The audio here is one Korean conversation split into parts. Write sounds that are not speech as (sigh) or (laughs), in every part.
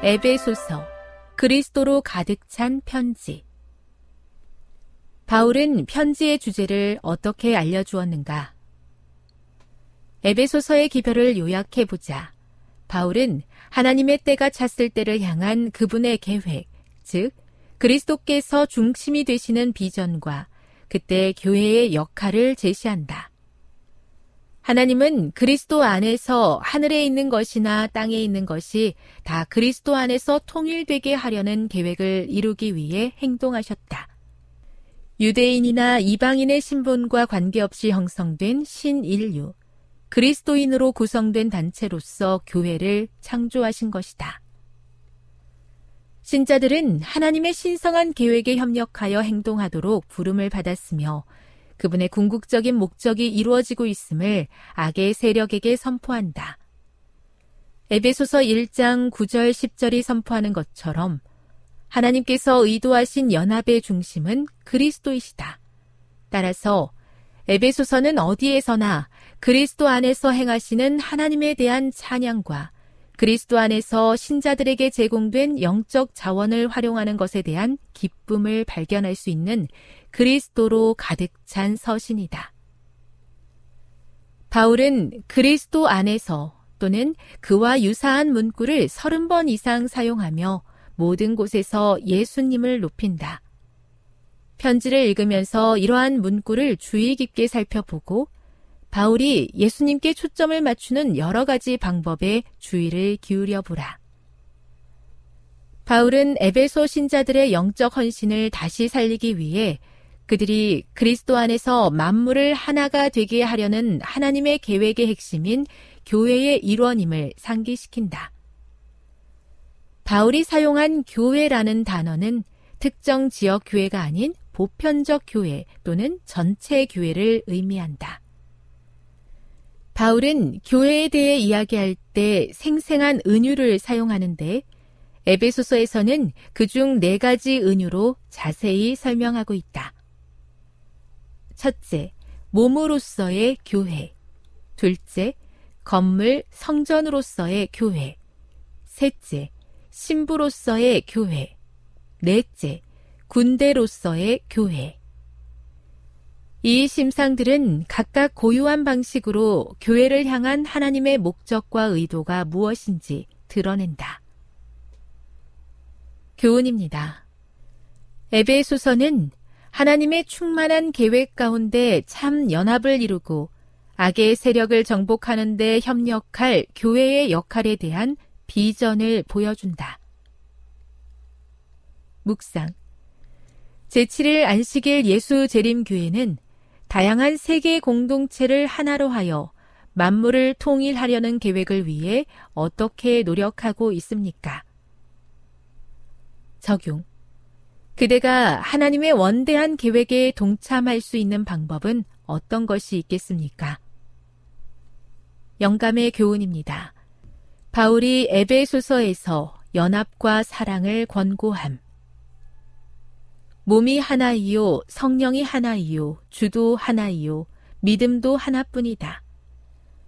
에베소서 그리스도로 가득 찬 편지 바울은 편지의 주제를 어떻게 알려주었는가? 에베소서의 기별을 요약해보자. 바울은 하나님의 때가 찼을 때를 향한 그분의 계획, 즉, 그리스도께서 중심이 되시는 비전과 그때 교회의 역할을 제시한다. 하나님은 그리스도 안에서 하늘에 있는 것이나 땅에 있는 것이 다 그리스도 안에서 통일되게 하려는 계획을 이루기 위해 행동하셨다. 유대인이나 이방인의 신분과 관계없이 형성된 신인류, 그리스도인으로 구성된 단체로서 교회를 창조하신 것이다. 신자들은 하나님의 신성한 계획에 협력하여 행동하도록 부름을 받았으며 그분의 궁극적인 목적이 이루어지고 있음을 악의 세력에게 선포한다. 에베소서 1장 9절 10절이 선포하는 것처럼 하나님께서 의도하신 연합의 중심은 그리스도이시다. 따라서 에베소서는 어디에서나 그리스도 안에서 행하시는 하나님에 대한 찬양과 그리스도 안에서 신자들에게 제공된 영적 자원을 활용하는 것에 대한 기쁨을 발견할 수 있는 그리스도로 가득 찬 서신이다. 바울은 그리스도 안에서 또는 그와 유사한 문구를 서른 번 이상 사용하며 모든 곳에서 예수님을 높인다. 편지를 읽으면서 이러한 문구를 주의 깊게 살펴보고 바울이 예수님께 초점을 맞추는 여러 가지 방법에 주의를 기울여 보라. 바울은 에베소 신자들의 영적 헌신을 다시 살리기 위해 그들이 그리스도 안에서 만물을 하나가 되게 하려는 하나님의 계획의 핵심인 교회의 일원임을 상기시킨다. 바울이 사용한 교회라는 단어는 특정 지역 교회가 아닌 보편적 교회 또는 전체 교회를 의미한다. 바울은 교회에 대해 이야기할 때 생생한 은유를 사용하는데 에베소서에서는 그중 네 가지 은유로 자세히 설명하고 있다. 첫째, 몸으로서의 교회. 둘째, 건물 성전으로서의 교회. 셋째, 신부로서의 교회. 넷째, 군대로서의 교회. 이 심상들은 각각 고유한 방식으로 교회를 향한 하나님의 목적과 의도가 무엇인지 드러낸다. 교훈입니다. 에베소서는 하나님의 충만한 계획 가운데 참 연합을 이루고 악의 세력을 정복하는 데 협력할 교회의 역할에 대한 비전을 보여준다. 묵상. 제7일 안식일 예수 재림교회는 다양한 세계 공동체를 하나로 하여 만물을 통일하려는 계획을 위해 어떻게 노력하고 있습니까? 적용. 그대가 하나님의 원대한 계획에 동참할 수 있는 방법은 어떤 것이 있겠습니까? 영감의 교훈입니다. 바울이 에베소서에서 연합과 사랑을 권고함. 몸이 하나이요, 성령이 하나이요, 주도 하나이요, 믿음도 하나뿐이다.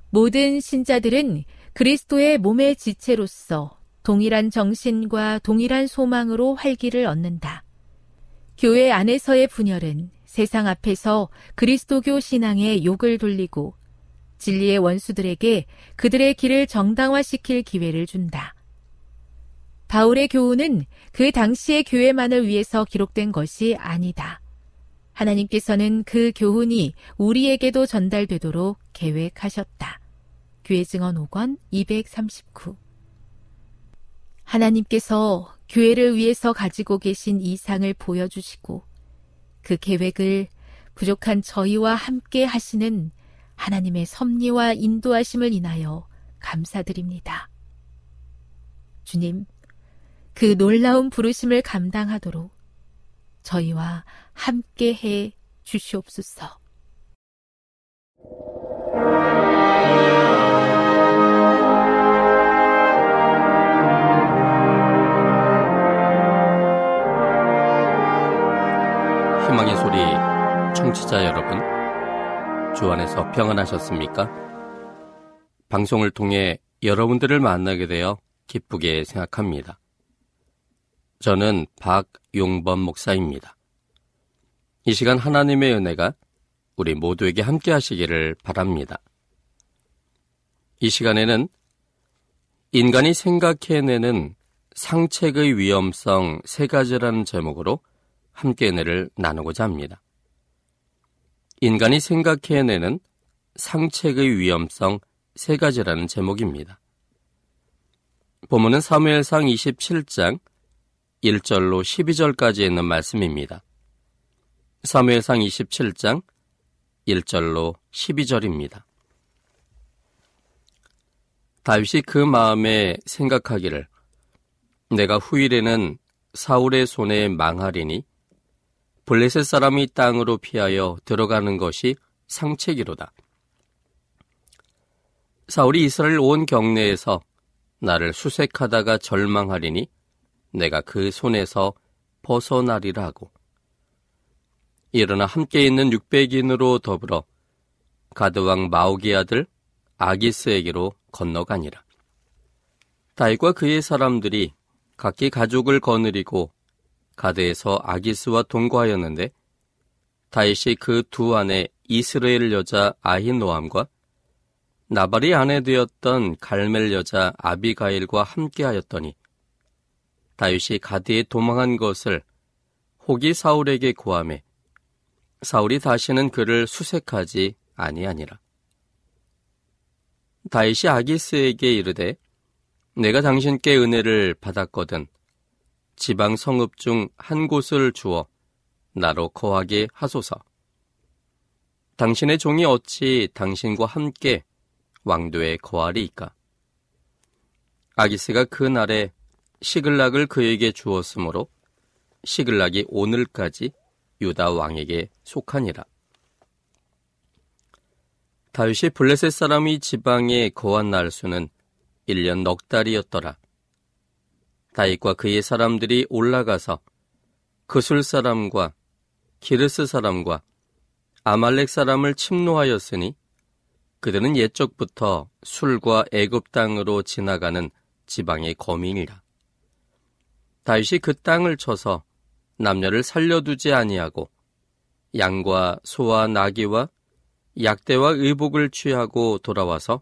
모든 신자들은 그리스도의 몸의 지체로서 동일한 정신과 동일한 소망으로 활기를 얻는다. 교회 안에서의 분열은 세상 앞에서 그리스도교 신앙에 욕을 돌리고 진리의 원수들에게 그들의 길을 정당화시킬 기회를 준다. 바울의 교훈은 그 당시의 교회만을 위해서 기록된 것이 아니다. 하나님께서는 그 교훈이 우리에게도 전달되도록 계획하셨다. 교회 증언 5권 239 하나님께서 교회를 위해서 가지고 계신 이상을 보여주시고 그 계획을 부족한 저희와 함께 하시는 하나님의 섭리와 인도하심을 인하여 감사드립니다. 주님, 그 놀라운 부르심을 감당하도록 저희와 함께 해 주시옵소서. 희망의 소리 청취자 여러분, 주 안에서 평안하셨습니까? 방송을 통해 여러분들을 만나게 되어 기쁘게 생각합니다. 저는 박용범 목사입니다. 이 시간 하나님의 은혜가 우리 모두에게 함께 하시기를 바랍니다. 이 시간에는 인간이 생각해내는 상책의 위험성 세 가지라는 제목으로 함께 은혜를 나누고자 합니다. 인간이 생각해내는 상책의 위험성 세 가지라는 제목입니다. 본문은 사무엘상 27장 1절로 12절까지 있는 말씀입니다. 사무엘상 27장 1절로 12절입니다. 다윗이 그 마음에 생각하기를 내가 후일에는 사울의 손에 망하리니 블레셋 사람이 땅으로 피하여 들어가는 것이 상책이로다. 사울이 이스라엘 온 경내에서 나를 수색하다가 절망하리니 내가 그 손에서 벗어나리라 하고 일어나 함께 있는 600인으로 더불어 가드왕 마오기 아들 아기스에게로 건너가니라. 다윗과 그의 사람들이 각기 가족을 거느리고 가드에서 아기스와 동거하였는데 다윗이 그 두 아내 이스라엘 여자 아히노암과 나발이 아내 되었던 갈멜 여자 아비가일과 함께하였더니 다윗이 가드에 도망한 것을 혹이 사울에게 고함해 사울이 다시는 그를 수색하지 아니하니라. 다윗이 아기스에게 이르되 내가 당신께 은혜를 받았거든 지방 성읍 중 한 곳을 주어 나로 거하게 하소서. 당신의 종이 어찌 당신과 함께 왕도에 거하리이까? 아기스가 그 날에 시글락을 그에게 주었으므로 시글락이 오늘까지 유다 왕에게 속하니라. 다윗이 블레셋 사람이 지방에 거한 날수는 1년 넉 달이었더라. 다윗과 그의 사람들이 올라가서 그술 사람과 기르스 사람과 아말렉 사람을 침노하였으니 그들은 옛적부터 술과 애굽 땅으로 지나가는 지방의 거민이라. 다윗이 그 땅을 쳐서 남녀를 살려두지 아니하고 양과 소와 나귀와 약대와 의복을 취하고 돌아와서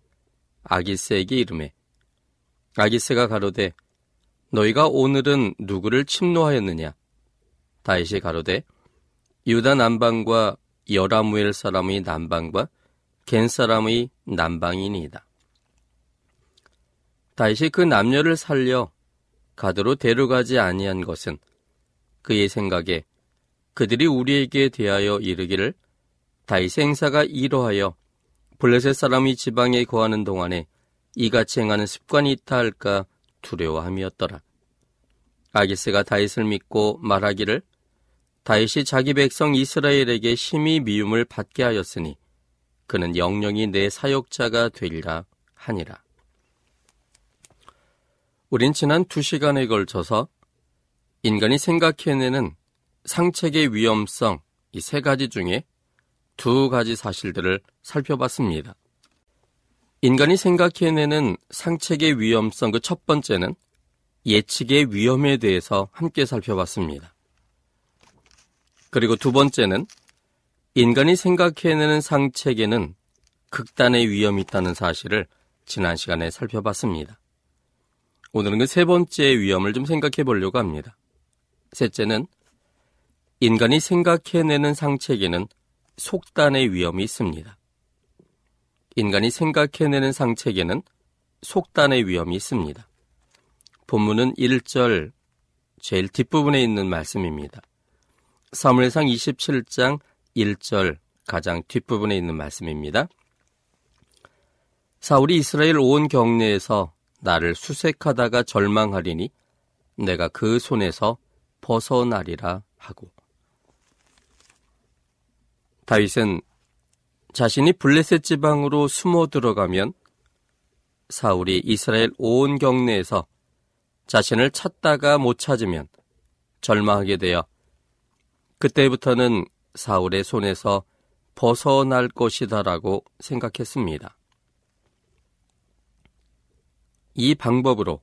아기스에게 이름해 아기스가 가로되 너희가 오늘은 누구를 침노하였느냐 다윗이 가로되 유다 남방과 여라무엘 사람의 남방과 겐 사람의 남방이니이다. 다윗이 그 남녀를 살려 가드로 데려가지 아니한 것은 그의 생각에 그들이 우리에게 대하여 이르기를 다윗의 행사가 이러하여 블레셋 사람이 지방에 거하는 동안에 이같이 행하는 습관이 있다 할까 두려워함이었더라. 아기스가 다윗을 믿고 말하기를 다윗이 자기 백성 이스라엘에게 심히 미움을 받게 하였으니 그는 영영이 내 사역자가 되리라 하니라. 우린 지난 두 시간에 걸쳐서 인간이 생각해내는 상책의 위험성 이 세 가지 중에 두 가지 사실들을 살펴봤습니다. 인간이 생각해내는 상책의 위험성 그 첫 번째는 예측의 위험에 대해서 함께 살펴봤습니다. 그리고 두 번째는 인간이 생각해내는 상책에는 극단의 위험이 있다는 사실을 지난 시간에 살펴봤습니다. 오늘은 그 세 번째 위험을 좀 생각해 보려고 합니다. 셋째는 인간이 생각해내는 상책에는 속단의 위험이 있습니다. 인간이 생각해내는 상책에는 속단의 위험이 있습니다. 본문은 1절 제일 뒷부분에 있는 말씀입니다. 사무엘상 27장 1절 가장 뒷부분에 있는 말씀입니다. 사울이 이스라엘 온 경내에서 나를 수색하다가 절망하리니 내가 그 손에서 벗어나리라 하고 다윗은 자신이 블레셋 지방으로 숨어 들어가면 사울이 이스라엘 온 경내에서 자신을 찾다가 못 찾으면 절망하게 되어 그때부터는 사울의 손에서 벗어날 것이다라고 생각했습니다. 이 방법으로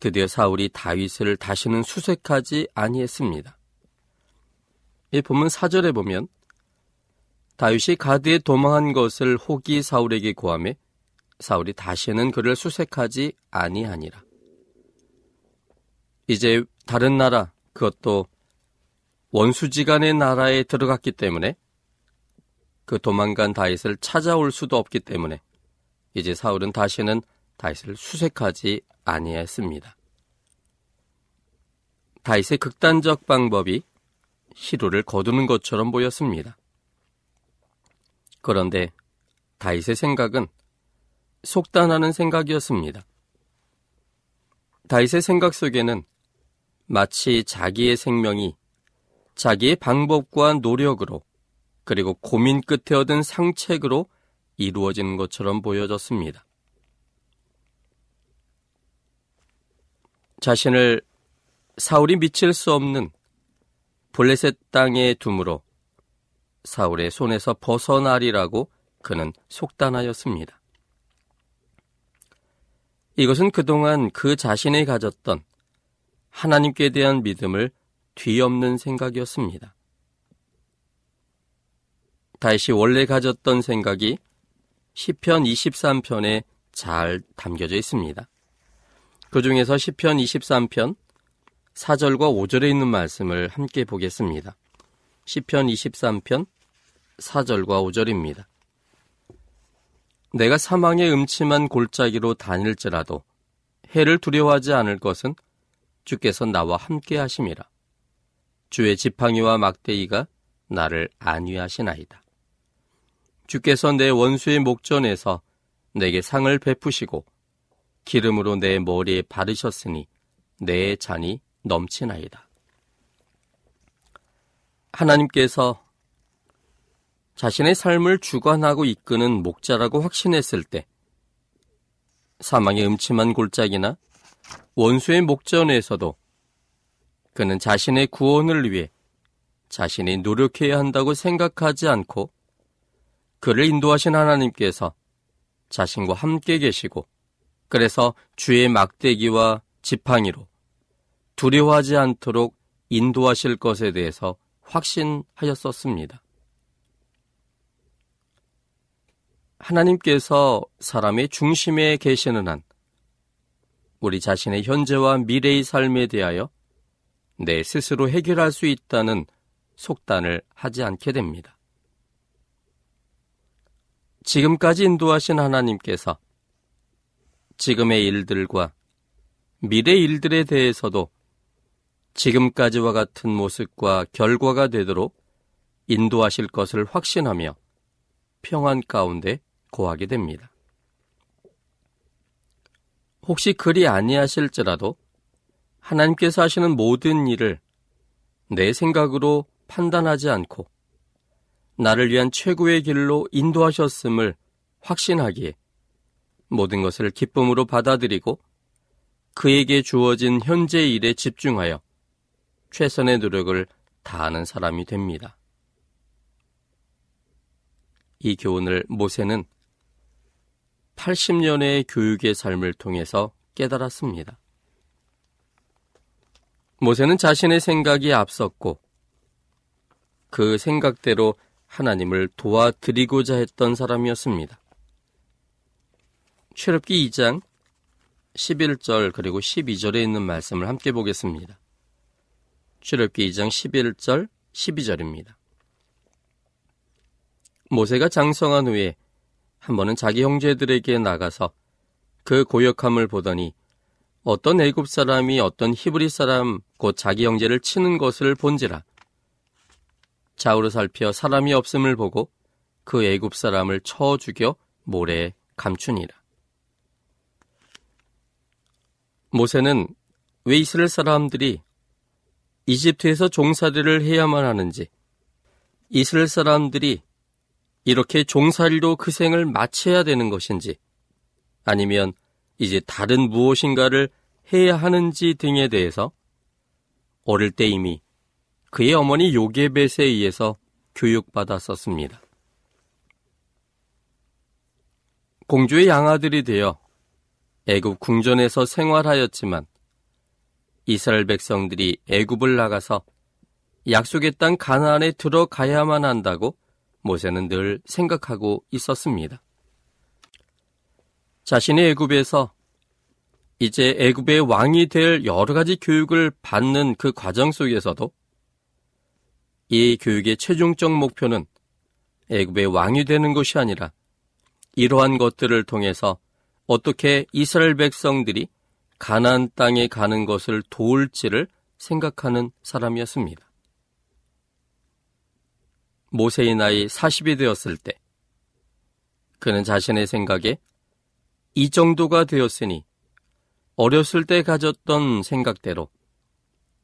드디어 사울이 다윗을 다시는 수색하지 아니했습니다. 이 본문 4절에 보면 다윗이 가드에 도망한 것을 혹이 사울에게 구함에 사울이 다시는 그를 수색하지 아니하니라. 이제 다른 나라 그것도 원수지간의 나라에 들어갔기 때문에 그 도망간 다윗을 찾아올 수도 없기 때문에 이제 사울은 다시는 다윗을 수색하지 아니했습니다. 다윗의 극단적 방법이 시로를 거두는 것처럼 보였습니다. 그런데 다윗의 생각은 속단하는 생각이었습니다. 다윗의 생각 속에는 마치 자기의 생명이 자기의 방법과 노력으로 그리고 고민 끝에 얻은 상책으로 이루어지는 것처럼 보여졌습니다. 자신을 사울이 미칠 수 없는 블레셋 땅에 둠으로 사울의 손에서 벗어나리라고 그는 속단하였습니다. 이것은 그동안 그 자신이 가졌던 하나님께 대한 믿음을 뒤엎는 생각이었습니다. 다시 원래 가졌던 생각이 시편 23편에 잘 담겨져 있습니다. 그 중에서 시편 23편 4절과 5절에 있는 말씀을 함께 보겠습니다. 시편 23편 4절과 5절입니다. 내가 사망의 음침한 골짜기로 다닐지라도 해를 두려워하지 않을 것은 주께서 나와 함께 하심이라. 주의 지팡이와 막대기가 나를 안위하시나이다. 주께서 내 원수의 목전에서 내게 상을 베푸시고 기름으로 내 머리에 바르셨으니 내 잔이 넘치나이다. 하나님께서 자신의 삶을 주관하고 이끄는 목자라고 확신했을 때 사망의 음침한 골짜기나 원수의 목전에서도 그는 자신의 구원을 위해 자신이 노력해야 한다고 생각하지 않고 그를 인도하신 하나님께서 자신과 함께 계시고 그래서 주의 막대기와 지팡이로 두려워하지 않도록 인도하실 것에 대해서 확신하였었습니다. 하나님께서 사람의 중심에 계시는 한 우리 자신의 현재와 미래의 삶에 대하여 내 스스로 해결할 수 있다는 속단을 하지 않게 됩니다. 지금까지 인도하신 하나님께서 지금의 일들과 미래 일들에 대해서도 지금까지와 같은 모습과 결과가 되도록 인도하실 것을 확신하며 평안 가운데 고하게 됩니다. 혹시 그리 아니하실지라도 하나님께서 하시는 모든 일을 내 생각으로 판단하지 않고 나를 위한 최고의 길로 인도하셨음을 확신하기에 모든 것을 기쁨으로 받아들이고 그에게 주어진 현재 일에 집중하여 최선의 노력을 다하는 사람이 됩니다. 이 교훈을 모세는 80년의 교육의 삶을 통해서 깨달았습니다. 모세는 자신의 생각이 앞섰고 그 생각대로 하나님을 도와드리고자 했던 사람이었습니다. 출애굽기 2장 11절 그리고 12절에 있는 말씀을 함께 보겠습니다. 출애굽기 2장 11절 12절입니다. 모세가 장성한 후에 한 번은 자기 형제들에게 나가서 그 고역함을 보더니 어떤 애굽 사람이 어떤 히브리 사람 곧 자기 형제를 치는 것을 본지라 좌우로 살펴 사람이 없음을 보고 그 애굽 사람을 쳐 죽여 모래에 감추니라. 모세는 왜 이스라엘 사람들이 이집트에서 종살이를 해야만 하는지 이스라엘 사람들이 이렇게 종살이로 그 생을 마쳐야 되는 것인지 아니면 이제 다른 무엇인가를 해야 하는지 등에 대해서 어릴 때 이미 그의 어머니 요게벳에 의해서 교육받았었습니다. 공주의 양아들이 되어 애굽 궁전에서 생활하였지만 이스라엘 백성들이 애굽을 나가서 약속의 땅 가나안에 들어가야만 한다고 모세는 늘 생각하고 있었습니다. 자신의 애굽에서 이제 애굽의 왕이 될 여러 가지 교육을 받는 그 과정 속에서도 이 교육의 최종적 목표는 애굽의 왕이 되는 것이 아니라 이러한 것들을 통해서 어떻게 이스라엘 백성들이 가나안 땅에 가는 것을 도울지를 생각하는 사람이었습니다. 모세의 나이 40이 되었을 때 그는 자신의 생각에 이 정도가 되었으니 어렸을 때 가졌던 생각대로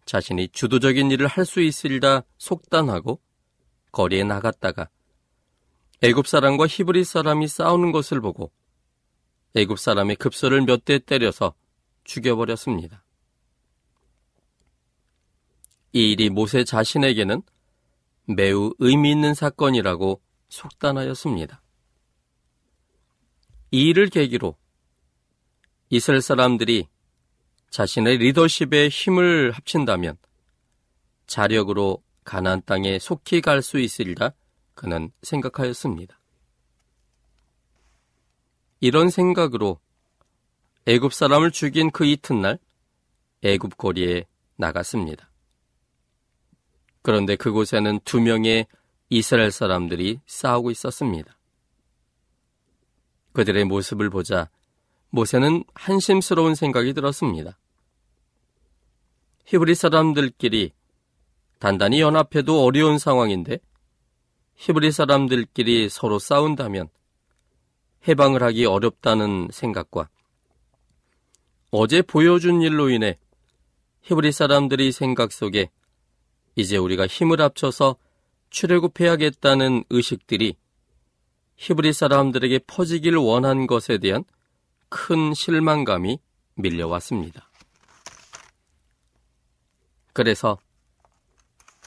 자신이 주도적인 일을 할 수 있으리라 속단하고 거리에 나갔다가 애굽 사람과 히브리 사람이 싸우는 것을 보고 애굽 사람의 급소를 몇 대 때려서 죽여버렸습니다. 이 일이 모세 자신에게는 매우 의미 있는 사건이라고 속단하였습니다. 이 일을 계기로 이스라엘 사람들이 자신의 리더십에 힘을 합친다면 자력으로 가나안 땅에 속히 갈 수 있으리라 그는 생각하였습니다. 이런 생각으로 애굽 사람을 죽인 그 이튿날 애굽 거리에 나갔습니다. 그런데 그곳에는 두 명의 이스라엘 사람들이 싸우고 있었습니다. 그들의 모습을 보자 모세는 한심스러운 생각이 들었습니다. 히브리 사람들끼리 단단히 연합해도 어려운 상황인데 히브리 사람들끼리 서로 싸운다면 해방을 하기 어렵다는 생각과 어제 보여준 일로 인해 히브리 사람들이 생각 속에 이제 우리가 힘을 합쳐서 출애굽해야겠다는 의식들이 히브리 사람들에게 퍼지길 원한 것에 대한 큰 실망감이 밀려왔습니다. 그래서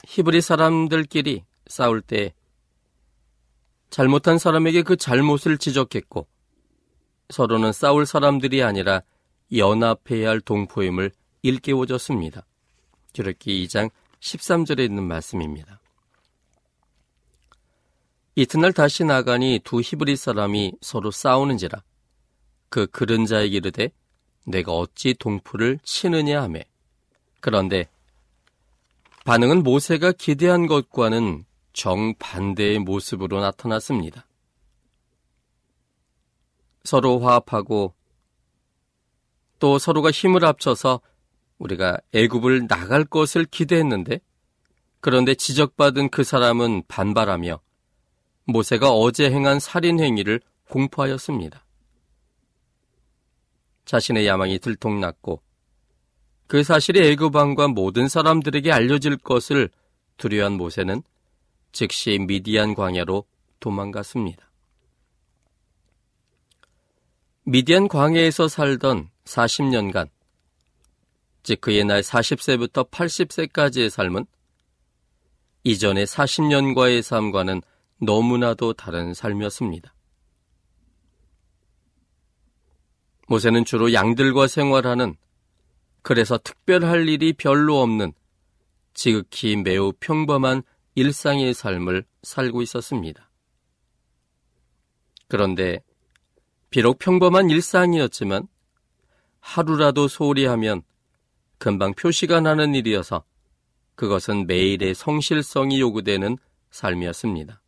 히브리 사람들끼리 싸울 때 잘못한 사람에게 그 잘못을 지적했고 서로는 싸울 사람들이 아니라 연합해야 할 동포임을 일깨워줬습니다. 주력기 2장 13절에 있는 말씀입니다. 이튿날 다시 나가니 두 히브리 사람이 서로 싸우는지라 그 그른 자에게 이르되 내가 어찌 동풀을 치느냐 하매 그런데 반응은 모세가 기대한 것과는 정반대의 모습으로 나타났습니다. 서로 화합하고 또 서로가 힘을 합쳐서 우리가 애굽을 나갈 것을 기대했는데 그런데 지적받은 그 사람은 반발하며 모세가 어제 행한 살인 행위를 공포하였습니다. 자신의 야망이 들통났고 그 사실이 애굽 왕과 모든 사람들에게 알려질 것을 두려워한 모세는 즉시 미디안 광야로 도망갔습니다. 미디안 광야에서 살던 40년간, 즉 그의 날 40세부터 80세까지의 삶은 이전의 40년과의 삶과는 너무나도 다른 삶이었습니다. 모세는 주로 양들과 생활하는 그래서 특별할 일이 별로 없는 지극히 매우 평범한 일상의 삶을 살고 있었습니다. 그런데 비록 평범한 일상이었지만 하루라도 소홀히 하면 금방 표시가 나는 일이어서 그것은 매일의 성실성이 요구되는 삶이었습니다.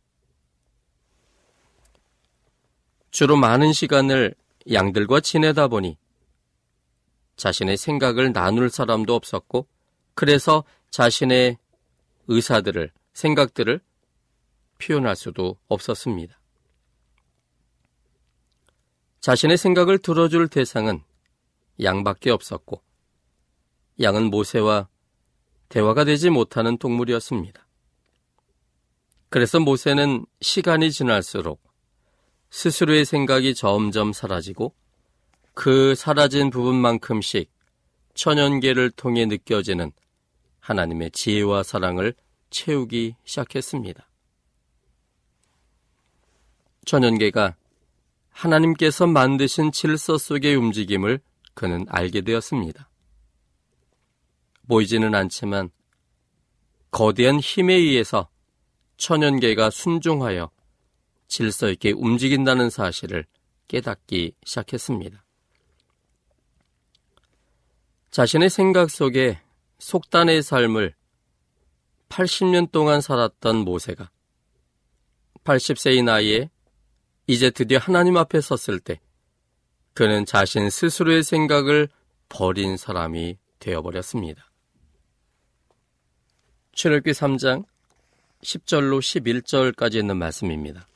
주로 많은 시간을 양들과 지내다 보니 자신의 생각을 나눌 사람도 없었고 그래서 자신의 의사들을 생각들을 표현할 수도 없었습니다. 자신의 생각을 들어줄 대상은 양밖에 없었고 양은 모세와 대화가 되지 못하는 동물이었습니다. 그래서 모세는 시간이 지날수록 스스로의 생각이 점점 사라지고 그 사라진 부분만큼씩 천연계를 통해 느껴지는 하나님의 지혜와 사랑을 채우기 시작했습니다. 천연계가 하나님께서 만드신 질서 속의 움직임을 그는 알게 되었습니다. 보이지는 않지만 거대한 힘에 의해서 천연계가 순종하여 질서 있게 움직인다는 사실을 깨닫기 시작했습니다. 자신의 생각 속에 속단의 삶을 80년 동안 살았던 모세가 80세의 나이에 이제 드디어 하나님 앞에 섰을 때 그는 자신 스스로의 생각을 버린 사람이 되어버렸습니다. 출애굽기 3장 10절로 11절까지 있는 말씀입니다.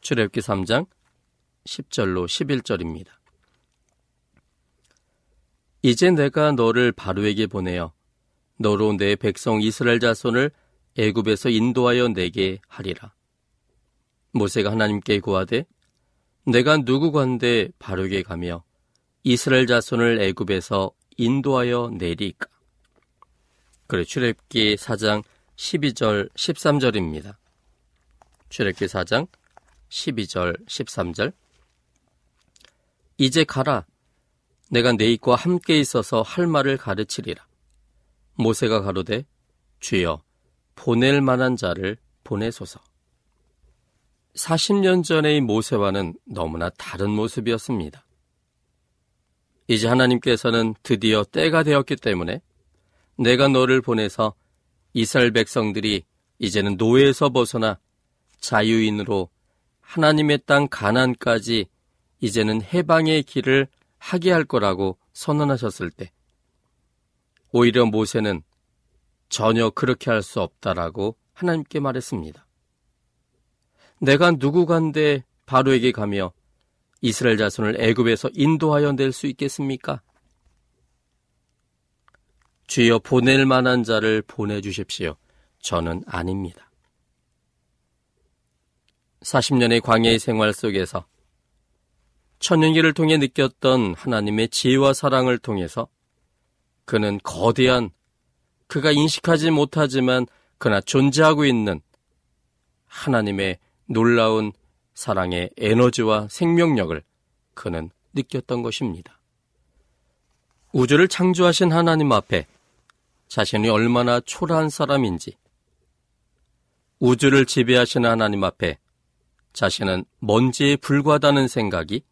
출애굽기 3장 10절로 11절입니다. 이제 내가 너를 바로에게 보내어 너로 내 백성 이스라엘 자손을 애굽에서 인도하여 내게 하리라. 모세가 하나님께 구하되 내가 누구관데 바로에게 가며 이스라엘 자손을 애굽에서 인도하여 내리까. 그래 출애굽기 4장 12절 13절입니다. 출애굽기 4장 12절 13절 이제 가라 내가 내 입과 함께 있어서 할 말을 가르치리라. 모세가 가로되 주여 보낼 만한 자를 보내소서. 40년 전의 모세와는 너무나 다른 모습이었습니다. 이제 하나님께서는 드디어 때가 되었기 때문에 내가 너를 보내서 이스라엘 백성들이 이제는 노예에서 벗어나 자유인으로 하나님의 땅 가난까지 이제는 해방의 길을 하게 할 거라고 선언하셨을 때 오히려 모세는 전혀 그렇게 할 수 없다라고 하나님께 말했습니다. 내가 누구간데 바로에게 가며 이스라엘 자손을 애굽에서 인도하여 낼 수 있겠습니까? 주여 보낼 만한 자를 보내 주십시오. 저는 아닙니다. 40년의 광야의 생활 속에서 천년기를 통해 느꼈던 하나님의 지혜와 사랑을 통해서 그는 거대한 그가 인식하지 못하지만 그나 존재하고 있는 하나님의 놀라운 사랑의 에너지와 생명력을 그는 느꼈던 것입니다. 우주를 창조하신 하나님 앞에 자신이 얼마나 초라한 사람인지, 우주를 지배하시는 하나님 앞에 자신은 먼지에 불과하다는 생각이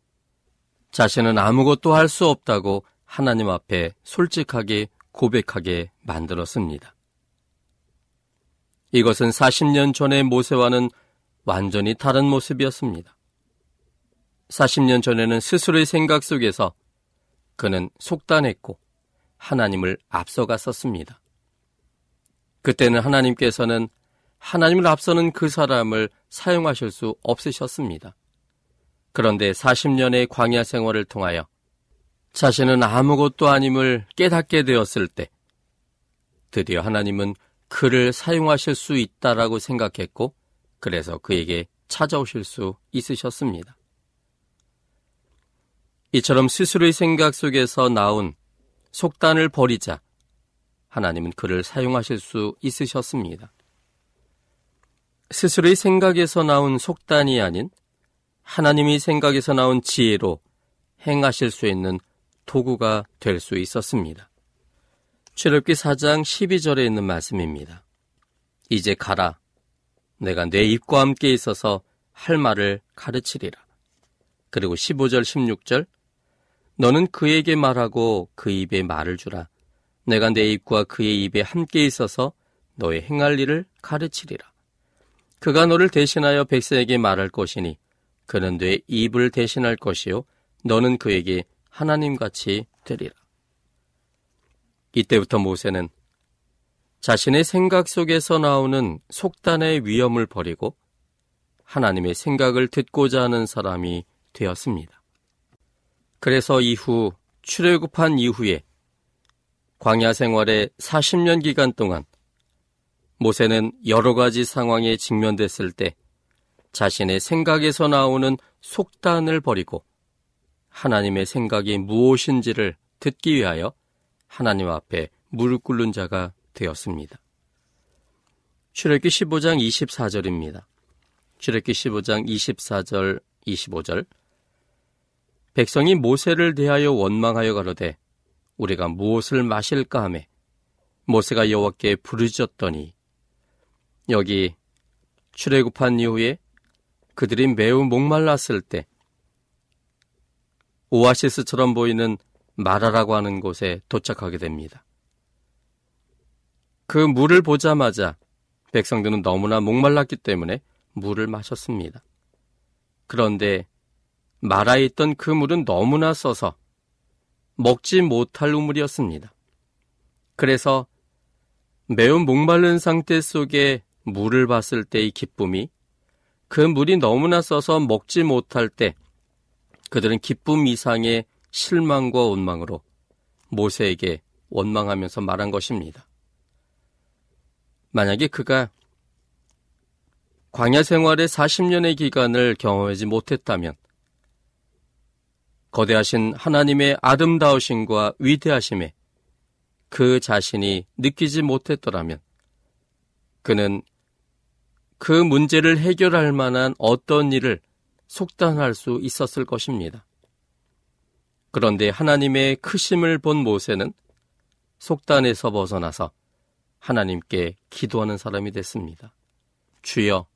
자신은 아무것도 할 수 없다고 하나님 앞에 솔직하게 고백하게 만들었습니다. 이것은 40년 전의 모세와는 완전히 다른 모습이었습니다. 40년 전에는 스스로의 생각 속에서 그는 속단했고 하나님을 앞서갔었습니다. 그때는 하나님께서는 하나님을 앞서는 그 사람을 사용하실 수 없으셨습니다. 그런데 40년의 광야 생활을 통하여 자신은 아무것도 아님을 깨닫게 되었을 때 드디어 하나님은 그를 사용하실 수 있다라고 생각했고 그래서 그에게 찾아오실 수 있으셨습니다. 이처럼 스스로의 생각 속에서 나온 속단을 버리자 하나님은 그를 사용하실 수 있으셨습니다. 스스로의 생각에서 나온 속단이 아닌 하나님이 생각에서 나온 지혜로 행하실 수 있는 도구가 될 수 있었습니다. 출애굽기 4장 12절에 있는 말씀입니다. 이제 가라. 내가 내 입과 함께 있어서 할 말을 가르치리라. 그리고 15절 16절 너는 그에게 말하고 그 입에 말을 주라. 내가 내 입과 그의 입에 함께 있어서 너의 행할 일을 가르치리라. 그가 너를 대신하여 백성에게 말할 것이니 그는 내 입을 대신할 것이요 너는 그에게 하나님 같이 되리라. 이때부터 모세는 자신의 생각 속에서 나오는 속단의 위험을 버리고 하나님의 생각을 듣고자 하는 사람이 되었습니다. 그래서 이후 출애굽한 이후에 광야 생활의 40년 기간 동안 모세는 여러 가지 상황에 직면됐을 때 자신의 생각에서 나오는 속단을 버리고 하나님의 생각이 무엇인지를 듣기 위하여 하나님 앞에 무릎 꿇는 자가 되었습니다. 출애기 15장 24절입니다. 출애기 15장 24절 25절 백성이 모세를 대하여 원망하여 가로되 우리가 무엇을 마실까 하매 모세가 여호와께 부르짖었더니 여기 출애굽한 이후에 그들이 매우 목말랐을 때 오아시스처럼 보이는 마라라고 하는 곳에 도착하게 됩니다. 그 물을 보자마자 백성들은 너무나 목말랐기 때문에 물을 마셨습니다. 그런데 마라에 있던 그 물은 너무나 써서 먹지 못할 우물이었습니다. 그래서 매우 목마른 상태 속에 물을 봤을 때의 기쁨이 그 물이 너무나 써서 먹지 못할 때 그들은 기쁨 이상의 실망과 원망으로 모세에게 원망하면서 말한 것입니다. 만약에 그가 광야 생활의 40년의 기간을 경험하지 못했다면 거대하신 하나님의 아름다우심과 위대하심에 그 자신이 느끼지 못했더라면 그는 그 문제를 해결할 만한 어떤 일을 속단할 수 있었을 것입니다. 그런데 하나님의 크심을 본 모세는 속단에서 벗어나서 하나님께 기도하는 사람이 됐습니다. 주여,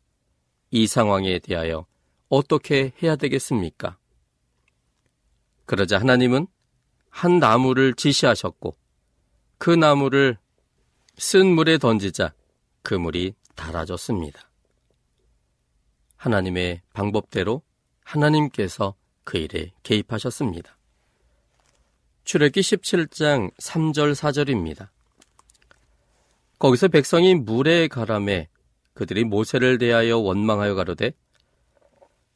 이 상황에 대하여 어떻게 해야 되겠습니까? 그러자 하나님은 한 나무를 지시하셨고 그 나무를 쓴 물에 던지자 그 물이 달아졌습니다. 하나님의 방법대로 하나님께서 그 일에 개입하셨습니다. 출애기 17장 3절 4절입니다. 거기서 백성이 물에 가람해 그들이 모세를 대하여 원망하여 가로되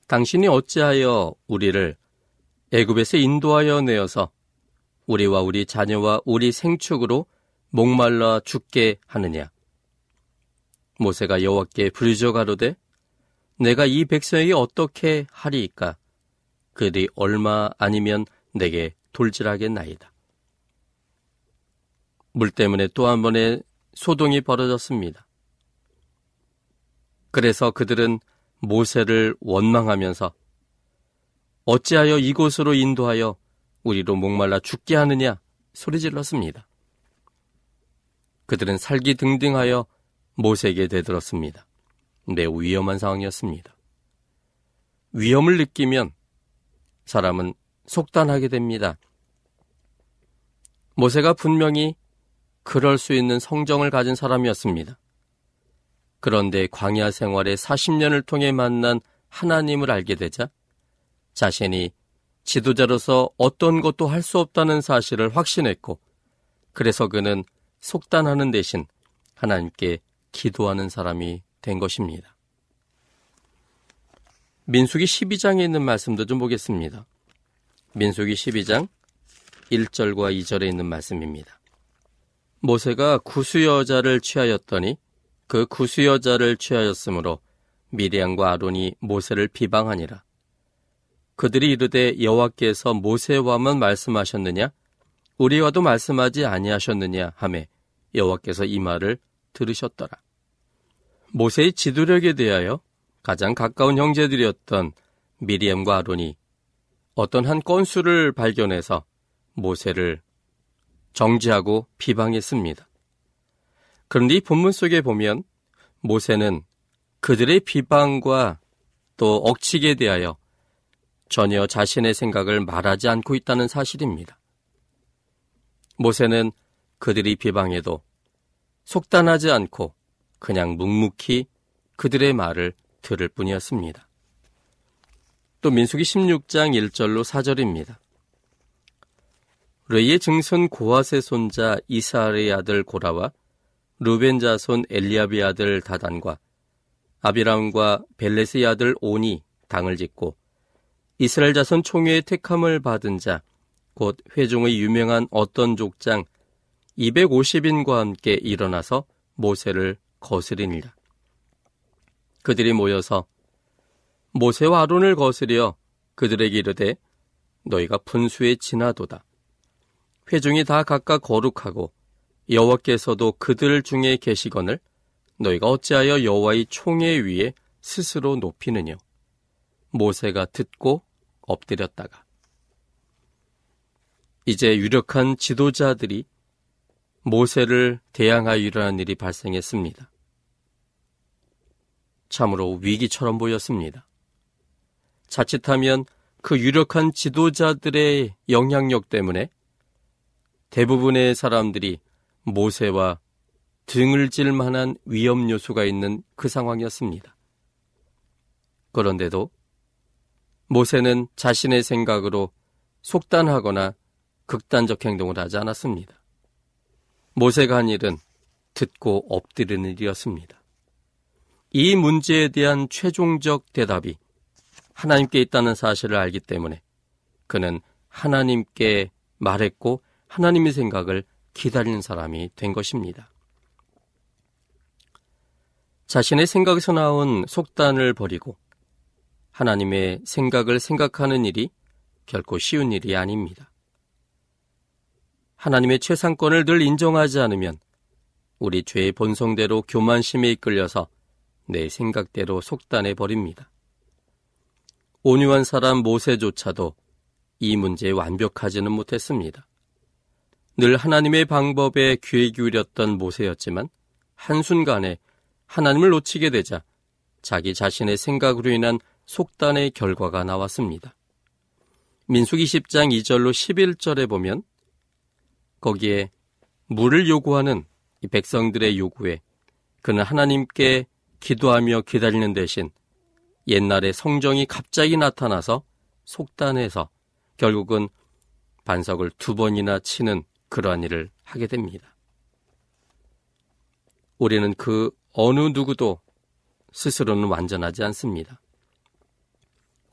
당신이 어찌하여 우리를 애굽에서 인도하여 내어서 우리와 우리 자녀와 우리 생축으로 목말라 죽게 하느냐 모세가 여호와께 부르짖어 가로되 내가 이 백성에게 어떻게 하리이까? 그들이 얼마 아니면 내게 돌질하겠나이다. 물 때문에 또 한 번의 소동이 벌어졌습니다. 그래서 그들은 모세를 원망하면서 어찌하여 이곳으로 인도하여 우리로 목말라 죽게 하느냐 소리질렀습니다. 그들은 살기 등등하여 모세에게 되들었습니다. 매우 위험한 상황이었습니다. 위험을 느끼면 사람은 속단하게 됩니다. 모세가 분명히 그럴 수 있는 성정을 가진 사람이었습니다. 그런데 광야 생활의 40년을 통해 만난 하나님을 알게 되자 자신이 지도자로서 어떤 것도 할 수 없다는 사실을 확신했고 그래서 그는 속단하는 대신 하나님께 기도하는 사람이 된 것입니다. 민수기 12장에 있는 말씀도 좀 보겠습니다. 민수기 12장 1절과 2절에 있는 말씀입니다. 모세가 구수 여자를 취하였더니 그 구수 여자를 취하였으므로 미리안과 아론이 모세를 비방하니라. 그들이 이르되 여호와께서 모세와만 말씀하셨느냐 우리와도 말씀하지 아니하셨느냐 하매 여호와께서 이 말을 들으셨더라. 모세의 지도력에 대하여 가장 가까운 형제들이었던 미리암과 아론이 어떤 한 건수를 발견해서 모세를 정지하고 비방했습니다. 그런데 이 본문 속에 보면 모세는 그들의 비방과 또 억측에 대하여 전혀 자신의 생각을 말하지 않고 있다는 사실입니다. 모세는 그들이 비방해도 속단하지 않고 그냥 묵묵히 그들의 말을 들을 뿐이었습니다. 또 민수기 16장 1절로 4절입니다. 레이의 증손 고아세 손자 이사르의 아들 고라와 루벤 자손 엘리아비 아들 다단과 아비람과 벨레스의 아들 온이 당을 짓고 이스라엘 자손 총회의 택함을 받은 자, 곧 회중의 유명한 어떤 족장 250인과 함께 일어나서 모세를 거스리니라. 그들이 모여서 모세와 아론을 거스려 그들에게 이르되 너희가 분수에 지나도다. 회중이 다 각각 거룩하고 여호와께서도 그들 중에 계시거늘 너희가 어찌하여 여호와의 총회 위에 스스로 높이느냐. 모세가 듣고 엎드렸다가 이제 유력한 지도자들이 모세를 대항하여 일어난 일이 발생했습니다. 참으로 위기처럼 보였습니다. 자칫하면 그 유력한 지도자들의 영향력 때문에 대부분의 사람들이 모세와 등을 질 만한 위험 요소가 있는 그 상황이었습니다. 그런데도 모세는 자신의 생각으로 속단하거나 극단적 행동을 하지 않았습니다. 모세가 한 일은 듣고 엎드리는 일이었습니다. 이 문제에 대한 최종적 대답이 하나님께 있다는 사실을 알기 때문에 그는 하나님께 말했고 하나님의 생각을 기다리는 사람이 된 것입니다. 자신의 생각에서 나온 속단을 버리고 하나님의 생각을 생각하는 일이 결코 쉬운 일이 아닙니다. 하나님의 최상권을 늘 인정하지 않으면 우리 죄의 본성대로 교만심에 이끌려서 내 생각대로 속단해 버립니다. 온유한 사람 모세조차도 이 문제에 완벽하지는 못했습니다. 늘 하나님의 방법에 귀에 기울였던 모세였지만 한순간에 하나님을 놓치게 되자 자기 자신의 생각으로 인한 속단의 결과가 나왔습니다. 민숙 20장 2절로 11절에 보면 거기에 물을 요구하는 이 백성들의 요구에 그는 하나님께 기도하며 기다리는 대신 옛날에 성정이 갑자기 나타나서 속단해서 결국은 반석을 두 번이나 치는 그러한 일을 하게 됩니다. 우리는 그 어느 누구도 스스로는 완전하지 않습니다.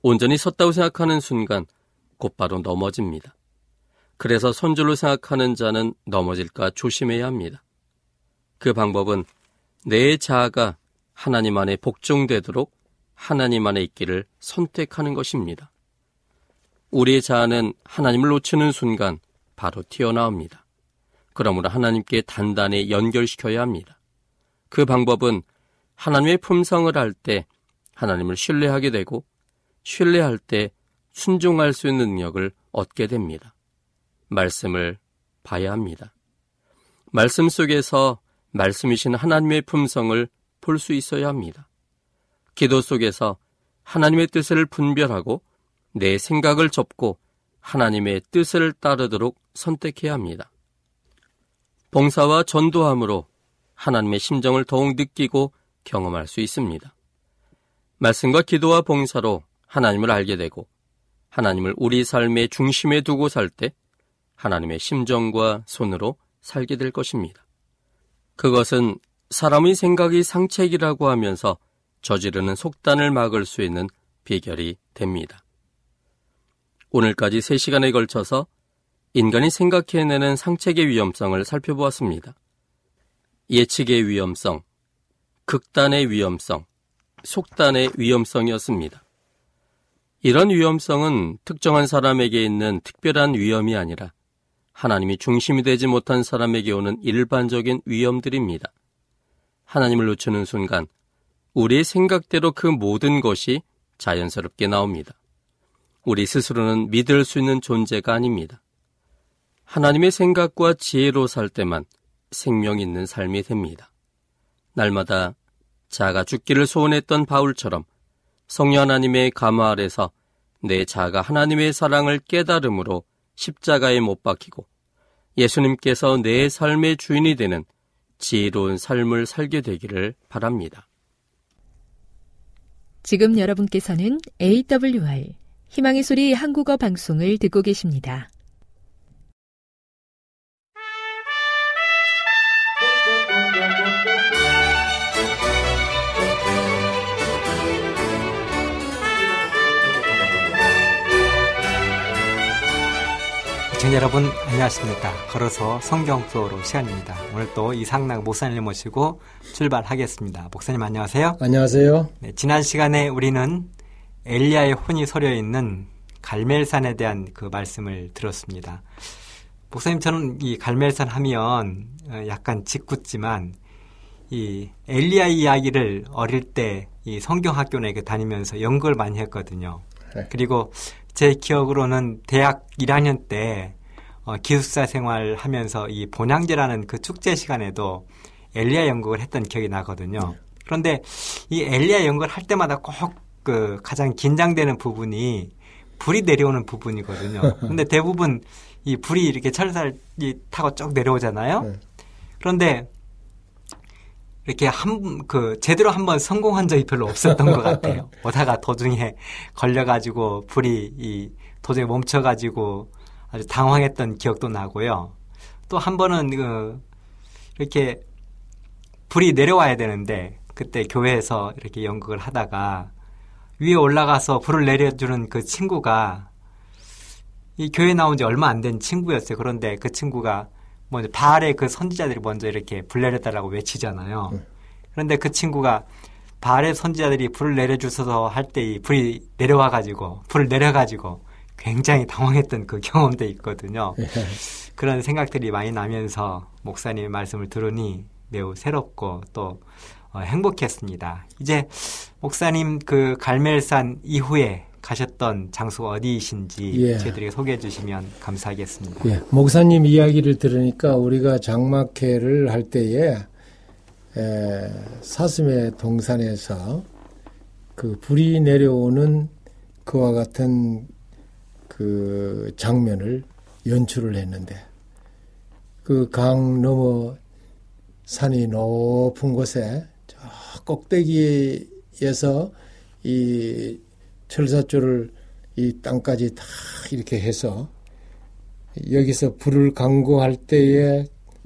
온전히 섰다고 생각하는 순간 곧바로 넘어집니다. 그래서 선줄로 생각하는 자는 넘어질까 조심해야 합니다. 그 방법은 내 자아가 하나님 안에 복종되도록 하나님 안에 있기를 선택하는 것입니다. 우리의 자아는 하나님을 놓치는 순간 바로 튀어나옵니다. 그러므로 하나님께 단단히 연결시켜야 합니다. 그 방법은 하나님의 품성을 할 때 하나님을 신뢰하게 되고 신뢰할 때 순종할 수 있는 능력을 얻게 됩니다. 말씀을 봐야 합니다. 말씀 속에서 말씀이신 하나님의 품성을 볼 수 있어야 합니다. 기도 속에서 하나님의 뜻을 분별하고 내 생각을 접고 하나님의 뜻을 따르도록 선택해야 합니다. 봉사와 전도함으로 하나님의 심정을 더욱 느끼고 경험할 수 있습니다. 말씀과 기도와 봉사로 하나님을 알게 되고 하나님을 우리 삶의 중심에 두고 살 때 하나님의 심정과 손으로 살게 될 것입니다. 그것은 사람의 생각이 상책이라고 하면서 저지르는 속단을 막을 수 있는 비결이 됩니다. 오늘까지 3시간에 걸쳐서 인간이 생각해내는 상책의 위험성을 살펴보았습니다. 예측의 위험성, 극단의 위험성, 속단의 위험성이었습니다. 이런 위험성은 특정한 사람에게 있는 특별한 위험이 아니라 하나님이 중심이 되지 못한 사람에게 오는 일반적인 위험들입니다. 하나님을 놓치는 순간 우리의 생각대로 그 모든 것이 자연스럽게 나옵니다. 우리 스스로는 믿을 수 있는 존재가 아닙니다. 하나님의 생각과 지혜로 살 때만 생명 있는 삶이 됩니다. 날마다 자가 죽기를 소원했던 바울처럼 성령 하나님의 감화 아래서 내 자가 하나님의 사랑을 깨달음으로 십자가에 못 박히고 예수님께서 내 삶의 주인이 되는 지혜로운 삶을 살게 되기를 바랍니다. 지금 여러분께서는 AWR 희망의 소리 한국어 방송을 듣고 계십니다. 시청자 여러분 안녕하십니까. 걸어서 성경 수어로 시간입니다. 오늘 또 이상락 목사님 모시고 출발하겠습니다. 목사님 안녕하세요. 안녕하세요. 네, 지난 시간에 우리는 엘리야의 혼이 서려 있는 갈멜산에 대한 그 말씀을 들었습니다. 목사님 저는 이 갈멜산 하면 어, 약간 짓궂지만 이 엘리야 이야기를 어릴 때 이 성경학교에 다니면서 연구를 많이 했거든요. 네. 그리고 제 기억으로는 대학 1학년 때 어, 기숙사 생활하면서 이 본향제라는 그 축제 시간에도 엘리야 연극을 했던 기억이 나거든요. 네. 그런데 이 엘리야 연극을 할 때마다 꼭 그 가장 긴장되는 부분이 불이 내려오는 부분이거든요. (laughs) 근데 대부분 이 불이 이렇게 철살이 타고 쭉 내려오잖아요. 네. 그런데 이렇게 한, 그, 제대로 한번 성공한 적이 별로 없었던 것 같아요. (laughs) 오다가 도중에 걸려가지고 불이 이 도중에 멈춰가지고 아주 당황했던 기억도 나고요. 또 한 번은 그 이렇게 불이 내려와야 되는데 그때 교회에서 이렇게 연극을 하다가 위에 올라가서 불을 내려주는 그 친구가 이 교회 나온 지 얼마 안 된 친구였어요. 그런데 그 친구가 먼저 바알의 그 선지자들이 먼저 이렇게 불 내려달라고 외치잖아요. 네. 그런데 그 친구가 바알의 선지자들이 불을 내려주셔서 할 때 이 불이 내려와가지고 불을 내려가지고 굉장히 당황했던 그 경험도 있거든요. 예. 그런 생각들이 많이 나면서 목사님의 말씀을 들으니 매우 새롭고 또 어, 행복했습니다. 이제 목사님 그 갈멜산 이후에 가셨던 장소가 어디이신지 예. 저희들에게 소개해 주시면 감사하겠습니다. 예. 목사님 이야기를 들으니까 우리가 장막회를 할 때에 에, 사슴의 동산에서 그 불이 내려오는 그와 같은 그 장면을 연출을 했는데 그 강 너머 산이 높은 곳에 저 꼭대기에서 이 철사줄을 이 땅까지 다 이렇게 해서 여기서 불을 강구할 때에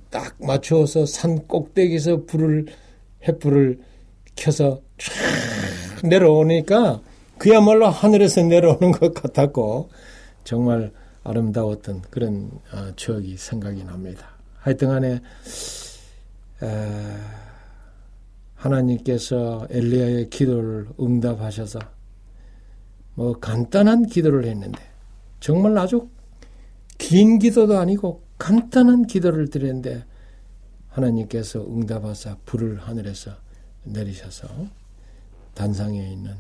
딱 맞추어서 산 꼭대기에서 불을 햇불을 켜서 쫙 내려오니까 그야말로 하늘에서 내려오는 것 같았고 정말 아름다웠던 그런 어, 추억이 생각이 납니다. 하여튼간에 하나님께서 엘리야의 기도를 응답하셔서 뭐 간단한 기도를 했는데 정말 아주 긴 기도도 아니고 간단한 기도를 드렸는데 하나님께서 응답하사 불을 하늘에서 내리셔서 단상에 있는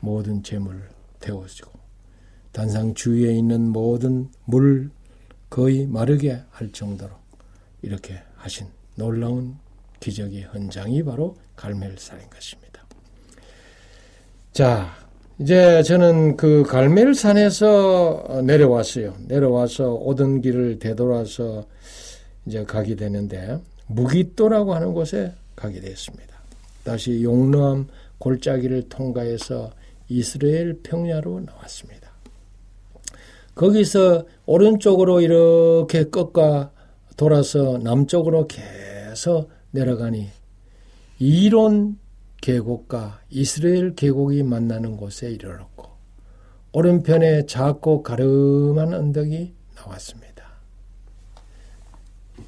모든 재물을 태워주고 단상 주위에 있는 모든 물 거의 마르게 할 정도로 이렇게 하신 놀라운 기적의 현장이 바로 갈멜산인 것입니다. 자, 이제 저는 그 갈멜산에서 내려왔어요. 내려와서 오던 길을 되돌아서 이제 가게 되는데 무기또라고 하는 곳에 가게 됐습니다. 다시 용ram 골짜기를 통과해서 이스라엘 평야로 나왔습니다. 거기서 오른쪽으로 이렇게 꺾어 돌아서 남쪽으로 계속 내려가니 이론 계곡과 이스라엘 계곡이 만나는 곳에 이르렀고 오른편에 작고 가름한 언덕이 나왔습니다.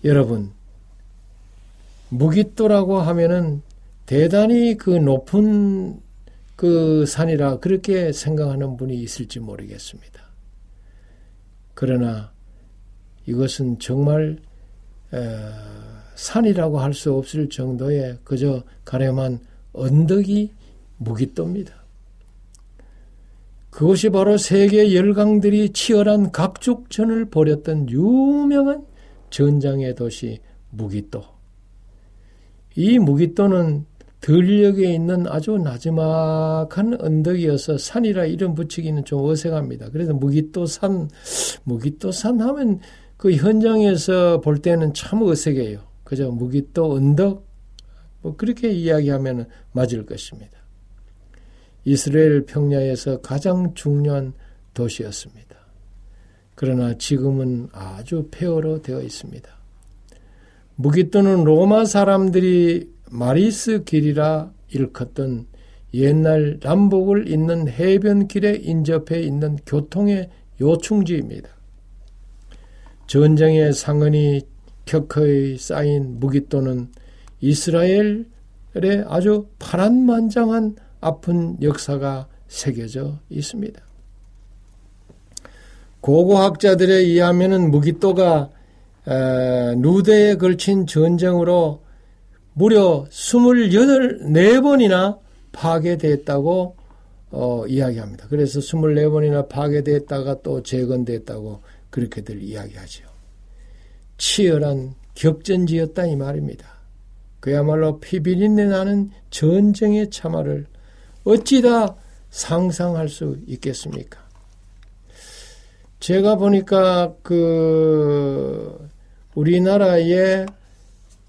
여러분 무기또라고 하면은 대단히 그 높은 그 산이라 그렇게 생각하는 분이 있을지 모르겠습니다. 그러나 이것은 정말 산이라고 할 수 없을 정도의 그저 가렴한 언덕이 무기또입니다. 그것이 바로 세계 열강들이 치열한 각축전을 벌였던 유명한 전장의 도시 무기또. 이 무기또는 들녘에 있는 아주 나지막한 언덕이어서 산이라 이름 붙이기는 좀 어색합니다. 그래서 무기또산, 무기또산 하면 그 현장에서 볼 때는 참 어색해요. 그저 무기또 언덕, 뭐 그렇게 이야기하면 맞을 것입니다. 이스라엘 평야에서 가장 중요한 도시였습니다. 그러나 지금은 아주 폐허로 되어 있습니다. 무기또는 로마 사람들이 마리스 길이라 일컫던 옛날 남북을 잇는 해변길에 인접해 있는 교통의 요충지입니다. 전쟁의 상흔이 격허에 쌓인 무기또는 이스라엘의 아주 파란만장한 아픈 역사가 새겨져 있습니다. 고고학자들에 의하면 무기또가 누대에 걸친 전쟁으로 무려 28번이나 파괴됐다고 어, 이야기합니다. 그래서 24번이나 파괴됐다가 또 재건됐다고 그렇게들 이야기하죠. 치열한 격전지였다 이 말입니다. 그야말로 피비린내 나는 전쟁의 참화를 어찌다 상상할 수 있겠습니까? 제가 보니까 그 우리나라의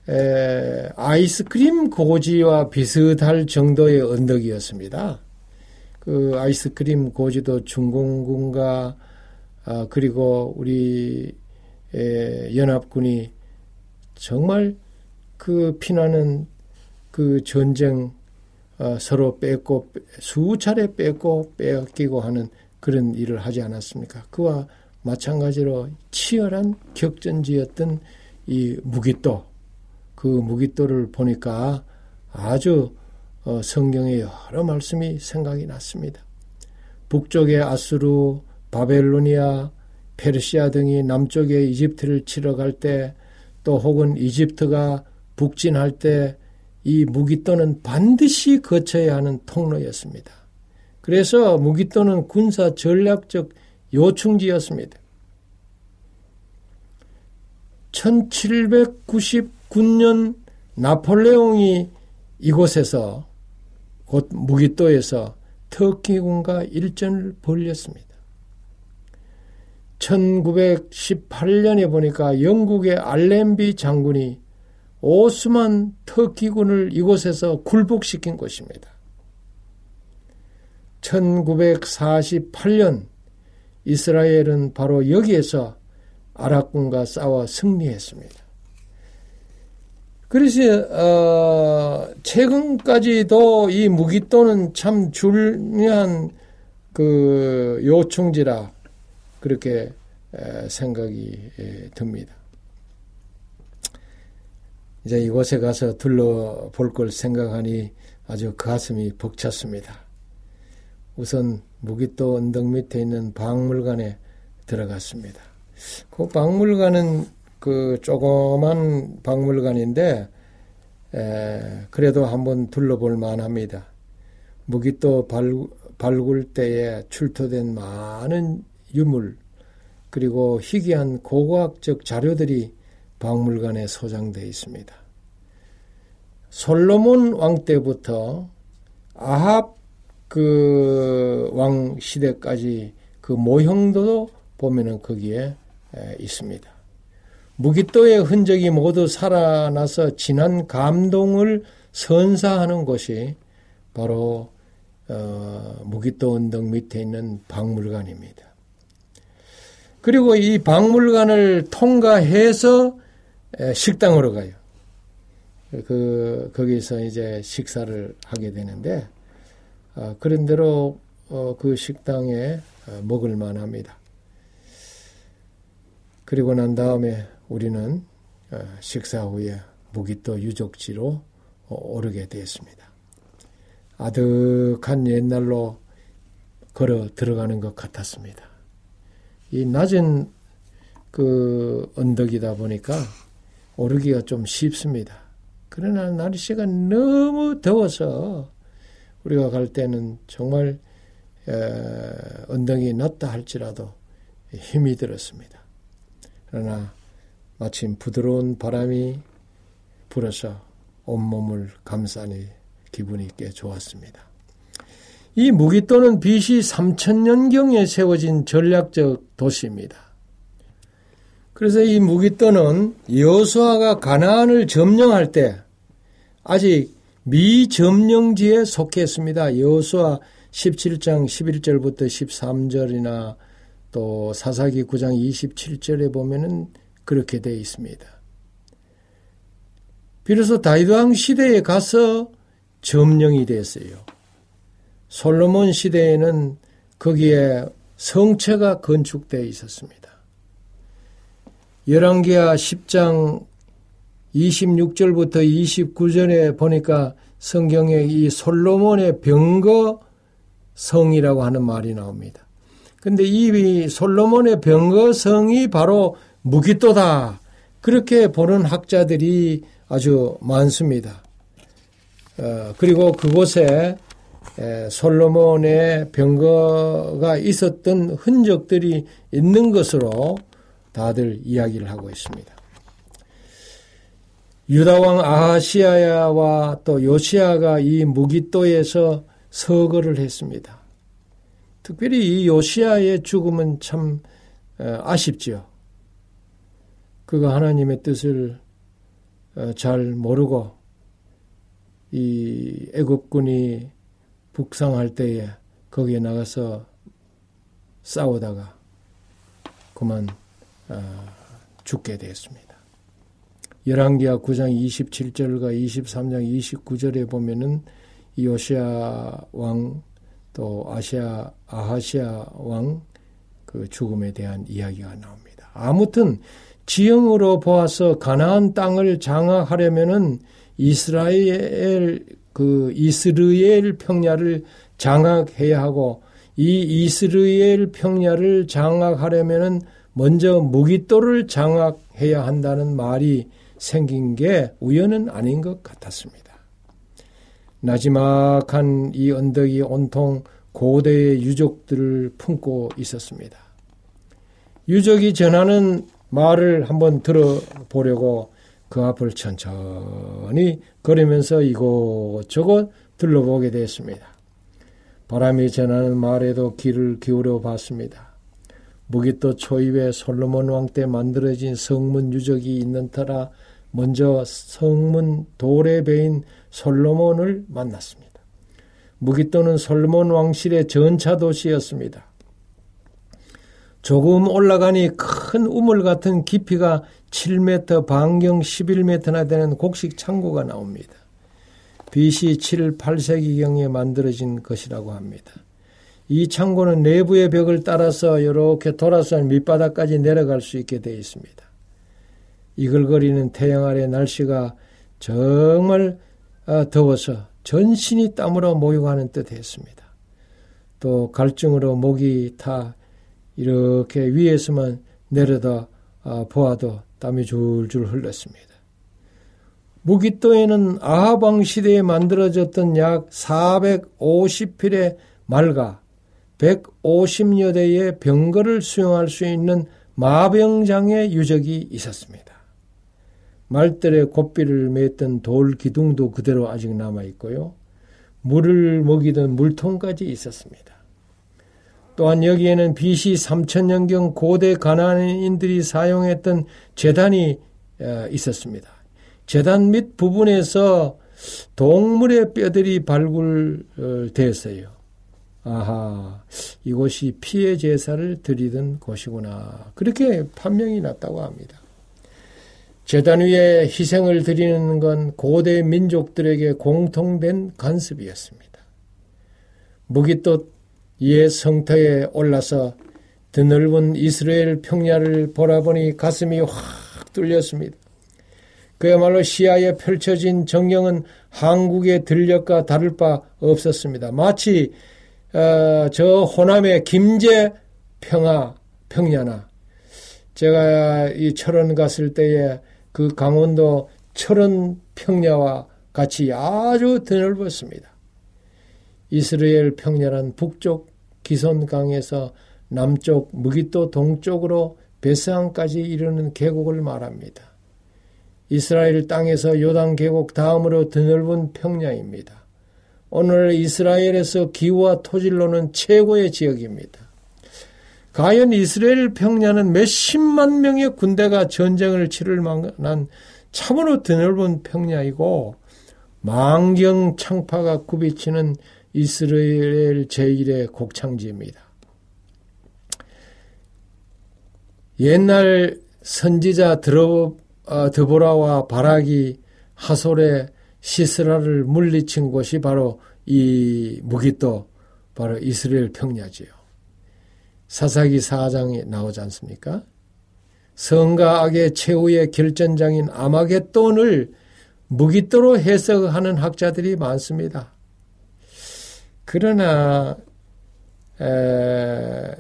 에, 아이스크림 고지와 비슷할 정도의 언덕이었습니다. 그 아이스크림 고지도 중공군과 아, 그리고 우리 에, 연합군이 정말 그 피나는 그 전쟁 어, 서로 뺏고 수차례 뺏고 빼앗기고 하는 그런 일을 하지 않았습니까? 그와 마찬가지로 치열한 격전지였던 이 무기또 그 무기또를 보니까 아주 어, 성경의 여러 말씀이 생각이 났습니다. 북쪽의 아수르, 바벨로니아, 페르시아 등이 남쪽의 이집트를 치러 갈 때 또 혹은 이집트가 북진할 때 이 무기또는 반드시 거쳐야 하는 통로였습니다. 그래서 무기또는 군사 전략적 요충지였습니다. 1799 년 나폴레옹이 이곳에서 곧 무기또에서 터키군과 일전을 벌였습니다. 1918년에 보니까 영국의 알렌비 장군이 오스만 터키군을 이곳에서 굴복시킨 것입니다. 1948년 이스라엘은 바로 여기에서 아랍군과 싸워 승리했습니다. 그래서 어, 최근까지도 이 무기또는 참 중요한 그 요충지라 그렇게 생각이 듭니다. 이제 이곳에 가서 둘러볼 걸 생각하니 아주 가슴이 벅찼습니다. 우선 무기또 언덕 밑에 있는 박물관에 들어갔습니다. 그 박물관은 그 조그만 박물관인데 에, 그래도 한번 둘러볼 만합니다. 무기또 발, 발굴 때에 출토된 많은 유물 그리고 희귀한 고고학적 자료들이 박물관에 소장되어 있습니다. 솔로몬 왕 때부터 아합 그 왕 시대까지 그 모형도 보면은 거기에 있습니다. 무기또의 흔적이 모두 살아나서 진한 감동을 선사하는 곳이 바로 어, 무기또 언덕 밑에 있는 박물관입니다. 그리고 이 박물관을 통과해서 식당으로 가요. 그 거기서 이제 식사를 하게 되는데 어, 그런 대로 어, 그 식당에 어, 먹을 만합니다. 그리고 난 다음에 우리는 어, 식사 후에 무기또 유적지로 어, 오르게 되었습니다. 아득한 옛날로 걸어 들어가는 것 같았습니다. 이 낮은 그 언덕이다 보니까 오르기가 좀 쉽습니다. 그러나 날씨가 너무 더워서 우리가 갈 때는 정말 언덕이 낮다 할지라도 힘이 들었습니다. 그러나 마침 부드러운 바람이 불어서 온몸을 감싸니 기분이 꽤 좋았습니다. 이 무기또는 BC 3000년경에 세워진 전략적 도시입니다. 그래서 이 무기또는 여수아가 가나안을 점령할 때 아직 미점령지에 속했습니다. 여수아 17장 11절부터 13절이나 또 사사기 9장 27절에 보면은 그렇게 되어 있습니다. 비로소 다윗왕 시대에 가서 점령이 됐어요. 솔로몬 시대에는 거기에 성체가 건축되어 있었습니다. 열왕기하 10장 26절부터 29절에 보니까 성경에 이 솔로몬의 병거 성이라고 하는 말이 나옵니다. 근데 이 솔로몬의 병거성이 바로 무기또다. 그렇게 보는 학자들이 아주 많습니다. 어, 그리고 그곳에 에, 솔로몬의 병거가 있었던 흔적들이 있는 것으로 다들 이야기를 하고 있습니다. 유다왕 아하시아야와 또 요시아가 이 무기또에서 서거를 했습니다. 특별히 이 요시아의 죽음은 참 아쉽지요. 그가 하나님의 뜻을 어, 잘 모르고 이 애굽군이 북상할 때에 거기에 나가서 싸우다가 그만 어, 죽게 되었습니다. 열왕기하 9장 27절과 23장 29절에 보면은 요시아 왕 또 아시아 아하시아 왕 그 죽음에 대한 이야기가 나옵니다. 아무튼 지형으로 보아서 가나안 땅을 장악하려면은 이스라엘 그 이스르엘 평야를 장악해야 하고 이 이스라엘 평야를 장악하려면은 먼저 무기또를 장악해야 한다는 말이 생긴 게 우연은 아닌 것 같았습니다. 나지막한 이 언덕이 온통 고대의 유적들을 품고 있었습니다. 유적이 전하는 말을 한번 들어보려고 그 앞을 천천히 걸으면서 이곳저곳 둘러보게 됐습니다. 바람이 전하는 말에도 귀를 기울여 봤습니다. 무기또 초입에 솔로몬 왕 때 만들어진 성문 유적이 있는 터라 먼저 성문 돌에 베인 솔로몬을 만났습니다. 무기또는 솔로몬 왕실의 전차 도시였습니다. 조금 올라가니 큰 우물 같은 깊이가 7m, 반경 11m나 되는 곡식 창고가 나옵니다. BC 7, 8세기경에 만들어진 것이라고 합니다. 이 창고는 내부의 벽을 따라서 이렇게 돌아서 밑바닥까지 내려갈 수 있게 되어 있습니다. 이글거리는 태양 아래 날씨가 정말 어, 더워서 전신이 땀으로 모욕하는 듯 했습니다. 또 갈증으로 목이 타 이렇게 위에서만 내려다 아, 보아도 땀이 줄줄 흘렀습니다. 무기또에는 아하방 시대에 만들어졌던 약 450필의 말과 150여 대의 병거를 수용할 수 있는 마병장의 유적이 있었습니다. 말들의 곱비를 맸던 돌 기둥도 그대로 아직 남아 있고요. 물을 먹이던 물통까지 있었습니다. 또한 여기에는 BC 3000년경 고대 가나안인들이 사용했던 재단이 어, 있었습니다. 재단 밑 부분에서 동물의 뼈들이 발굴되었어요. 아하, 이곳이 피해 제사를 드리던 곳이구나. 그렇게 판명이 났다고 합니다. 재단 위에 희생을 드리는 건 고대 민족들에게 공통된 관습이었습니다. 무기또 이에 성터에 올라서 드넓은 이스라엘 평야를 보라보니 가슴이 확 뚫렸습니다. 그야말로 시야에 펼쳐진 정경은 한국의 들녘과 다를 바 없었습니다. 마치 어, 저 호남의 김제 평화 평야나 제가 이 철원 갔을 때에 그 강원도 철원 평야와 같이 아주 드넓었습니다. 이스라엘 평야란 북쪽 기손강에서 남쪽 무기또 동쪽으로 베스항까지 이르는 계곡을 말합니다. 이스라엘 땅에서 요단 계곡 다음으로 드넓은 평야입니다. 오늘 이스라엘에서 기후와 토질로는 최고의 지역입니다. 과연 이스라엘 평야는 몇십만 명의 군대가 전쟁을 치를 만한 참으로 드넓은 평야이고 망경 창파가 굽이치는 이스라엘 제1의 곡창지입니다. 옛날 선지자 드러, 어, 드보라와 바락이 하솔의 시스라를 물리친 곳이 바로 이 무기또 바로 이스라엘 평야지요. 사사기 4장에 나오지 않습니까? 성과 악의 최후의 결전장인 아마겟돈을 무기또로 해석하는 학자들이 많습니다. 그러나 에,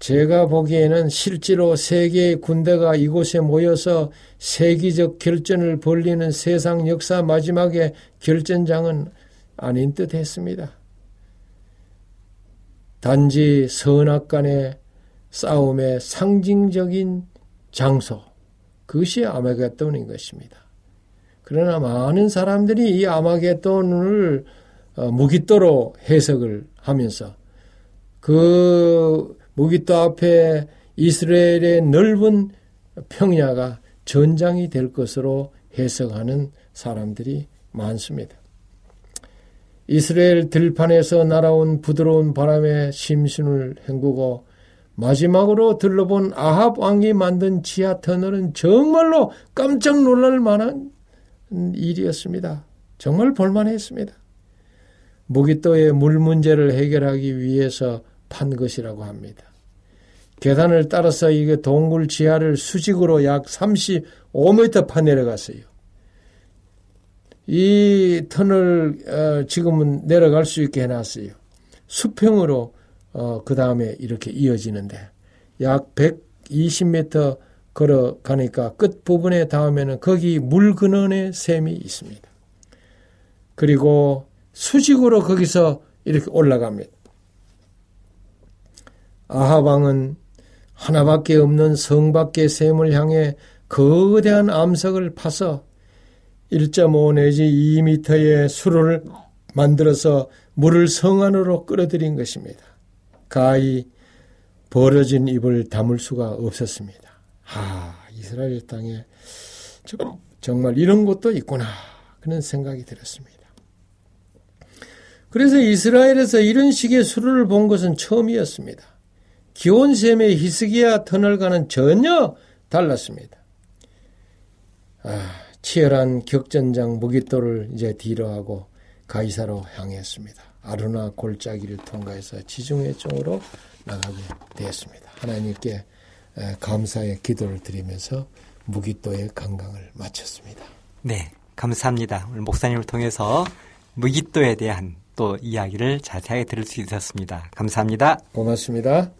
제가 보기에는 실제로 세계의 군대가 이곳에 모여서 세계적 결전을 벌리는 세상 역사 마지막의 결전장은 아닌 듯 했습니다. 단지 선악 간의 싸움의 상징적인 장소, 그것이 아마겟돈인 것입니다. 그러나 많은 사람들이 이 아마겟돈을 어, 무기또로 해석을 하면서 그 무기또 앞에 이스라엘의 넓은 평야가 전장이 될 것으로 해석하는 사람들이 많습니다. 이스라엘 들판에서 날아온 부드러운 바람에 심신을 헹구고 마지막으로 들러본 아합 왕이 만든 지하 터널은 정말로 깜짝 놀랄 만한 일이었습니다. 정말 볼만했습니다. 무기또의 물 문제를 해결하기 위해서 판 것이라고 합니다. 계단을 따라서 이게 동굴 지하를 수직으로 약 35m 파 내려갔어요. 이 터널 어, 지금은 내려갈 수 있게 해놨어요. 수평으로 어, 그 다음에 이렇게 이어지는데 약 120m 걸어가니까 끝 부분에 닿으면 거기 물 근원의 샘이 있습니다. 그리고 수직으로 거기서 이렇게 올라갑니다. 아하방은 하나밖에 없는 성 밖의 샘을 향해 거대한 암석을 파서 1.5 내지 2미터의 수로를 만들어서 물을 성 안으로 끌어들인 것입니다. 가히 벌어진 입을 담을 수가 없었습니다. 아, 이스라엘 땅에 정말 이런 것도 있구나. 그런 생각이 들었습니다. 그래서 이스라엘에서 이런 식의 수를 본 것은 처음이었습니다. 기온샘의 히스기야 터널과는 전혀 달랐습니다. 아, 치열한 격전장 무기도를 이제 뒤로하고 가이사로 향했습니다. 아루나 골짜기를 통과해서 지중해 쪽으로 나가게 되었습니다. 하나님께 감사의 기도를 드리면서 무기도의 관광을 마쳤습니다. 네, 감사합니다. 오늘 목사님을 통해서 무기도에 대한 또 이야기를 자세하게 들을 수 있었습니다. 감사합니다. 고맙습니다.